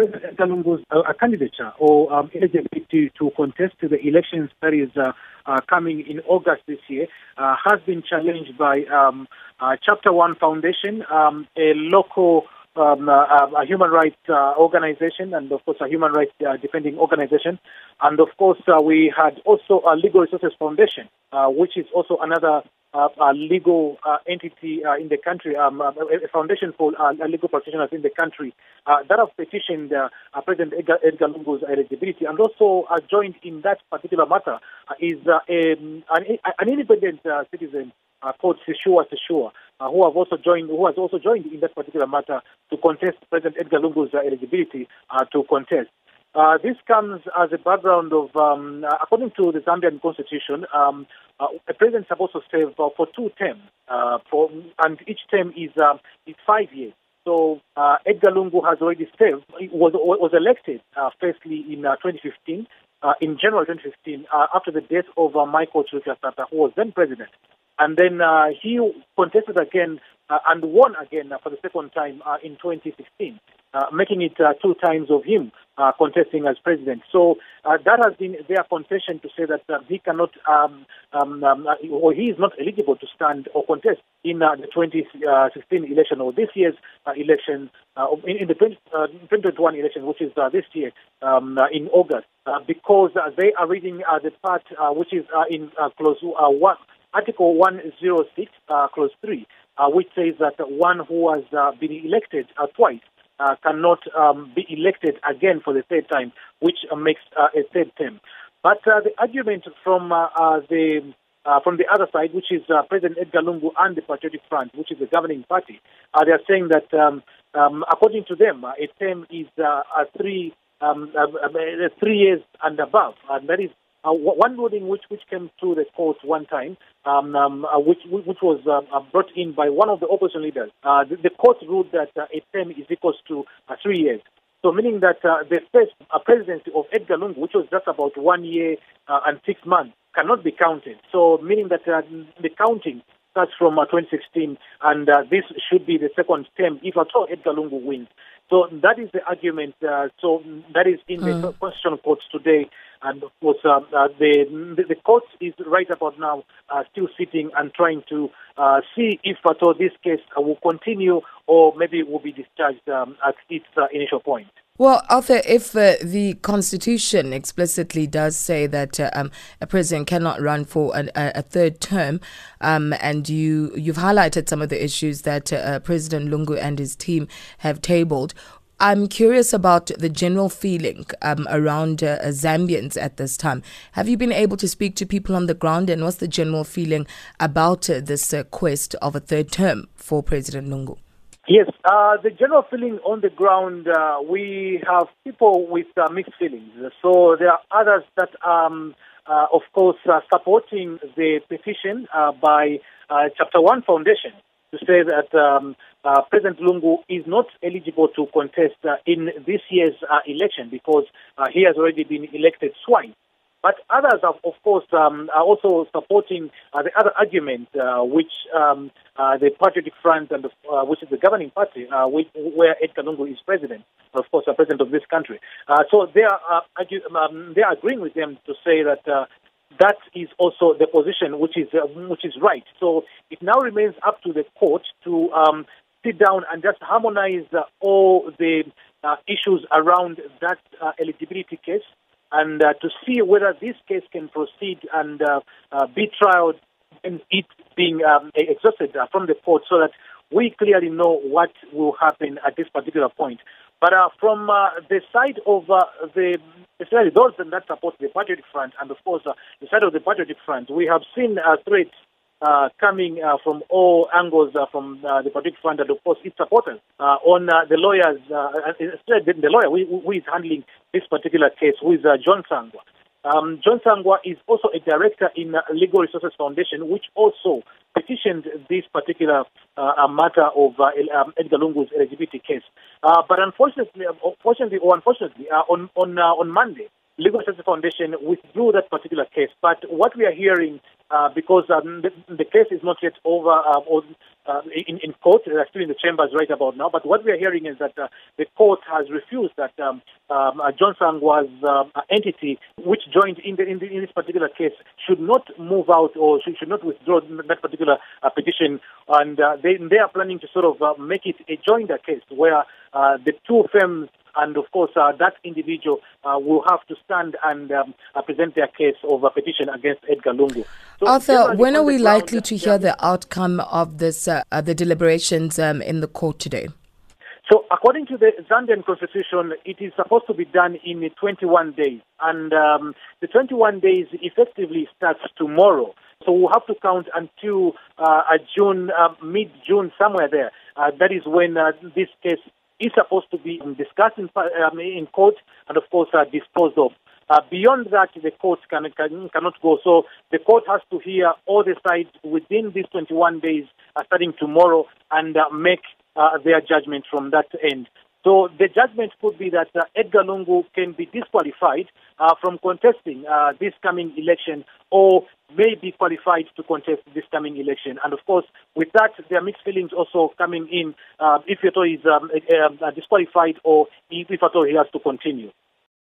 President Edgar Lungu's uh, candidature or um, eligibility to contest the elections that is uh, uh, coming in August this year uh, has been challenged by um, uh, Chapter One Foundation, um, a local um, uh, a human rights uh, organization, and of course a human rights uh, defending organization, and of course we had also a Legal Resources Foundation, which is also another uh, a legal uh, entity uh, in the country, um, a foundation for legal practitioners in the country that have petitioned President Edgar, Edgar, Lungu's eligibility. And also joined in that particular matter is a, an, an, independent citizen uh, called Seshua, uh, who have also joined, who has also joined in that particular matter to contest President Edgar Lungu's uh, eligibility to contest. Uh, this comes as a background of, um, uh, according to the Zambian constitution, um, uh, a president is supposed to serve uh, for two terms, uh, and each term is, um, is five years. So Edgar Lungu has already served, was, was elected firstly in 2015, in January 2015, after the death of Michael Sata, who was then president. And then he contested again and won again for the second time in 2016 uh, Uh, making it uh, two times of him uh, contesting as president. So uh, that has been their concession to say that uh, he cannot, um, um, um, uh, or he is not eligible to stand or contest in uh, the 2016 uh, election or this year's election, in, in, the 20, 2021 election, which is this year um, in August, because they are reading the part which is in clause one, Article 106, clause 3. which says that one who has been elected twice uh, cannot um, be elected again for the third time, which uh, makes uh, a third term. But the argument from the from the other side, which is President Edgar Lungu and the Patriotic Front, which is the governing party, they are saying that um, um, according to them, a term is a three um, three years and above, and that is uh, one ruling which, which came through the court one time, um, um, uh, which, which was um, uh, brought in by one of the opposition leaders, uh, the, the, court ruled that uh, a term is equal to uh, three years. So meaning that the first presidency of Edgar Lungu, which was just about one year and six months, cannot be counted. So meaning that the counting starts from 2016, and this should be the second term if at all Edgar Lungu wins. So that is the argument. Uh, so that is in the mm. constitutional courts today, and of course uh, uh, the, the, court is right about now uh, still sitting and trying to uh, see if at all this case will continue or maybe it will be discharged um, at its uh, initial point. Well, Arthur, if uh, the Constitution explicitly does say that uh, um, a president cannot run for an, a, third term, um, and you you've highlighted some of the issues that uh, President Lungu and his team have tabled, I'm curious about the general feeling um, around uh, Zambians at this time. Have you been able to speak to people on the ground, and what's the general feeling about uh, this uh, quest of a third term for President Lungu? Yes, uh, the general feeling on the ground, uh, we have people with uh, mixed feelings. So there are others that, um, of course, are supporting the petition by Chapter 1 Foundation to say that um, President Lungu is not eligible to contest in this year's election because he has already been elected twice. But others, of course, um, are also supporting uh, the other argument, uh, which um, uh, the Patriotic Front, and the, uh, which is the governing party, uh, which, where Edgar Lungu is president, of course, the president of this country. Uh, so they are um, they are agreeing with them to say that. that is also the position which is which is right. So now remains up to the court to um, sit down and just harmonize all the issues around that eligibility case and uh, to see whether this case can proceed and uh, uh, be trialed and it being um, exhausted uh, from the court so that we clearly know what will happen at this particular point. But uh, from uh, the side of the, especially those that support the Patriotic Front, and of course the side of the Patriotic Front, we have seen threats uh, coming uh, from all angles uh, from uh, the Patriotic Front and, of course, its supporters uh, on uh, the lawyers, instead, the lawyer who, who is handling this particular case, who is John Sangwa. Um, John Sangwa is also a director in Legal Resources Foundation, which also petitioned this particular matter of um, Edgar Lungu's eligibility case. but unfortunately, unfortunately, or unfortunately, on on on Monday, Legal Resources Foundation withdrew that particular case. But what we are hearing uh, because um, the, the, case is not yet over uh, or uh, in, in court. They're still in the chambers right about now. But what we are hearing is that uh, the court has refused that um, um, uh, Johnson was um, an entity which joined in, the, in, the, in, this particular case should not move out or should, should not withdraw that particular uh, petition. And they, they are planning to sort of make it a joinder case where the two firms and of course uh, that individual uh, will have to stand and um, uh, present their case of a petition against Edgar Lungu. So Arthur, when are we likely to hear yeah. the outcome of this, uh, the deliberations um, in the court today? So, according to the Zambian constitution, it is supposed to be done in 21 days, and um, the 21 days effectively starts tomorrow. So we'll have to count until uh, June, uh, mid-June, somewhere there. Uh, that is when uh, this case is supposed to be discussed in, um, in court and, of course, uh, disposed of. Uh, beyond that, the court can, can, cannot go. So the court has to hear all the sides within these 21 days, uh, starting tomorrow, and uh, make uh, their judgment from that end. So the judgment could be that uh, Edgar Lungu can be disqualified uh, from contesting uh, this coming election or may be qualified to contest this coming election. And of course, with that, there are mixed feelings also coming in uh, if at is um, uh, disqualified or if at all he has to continue.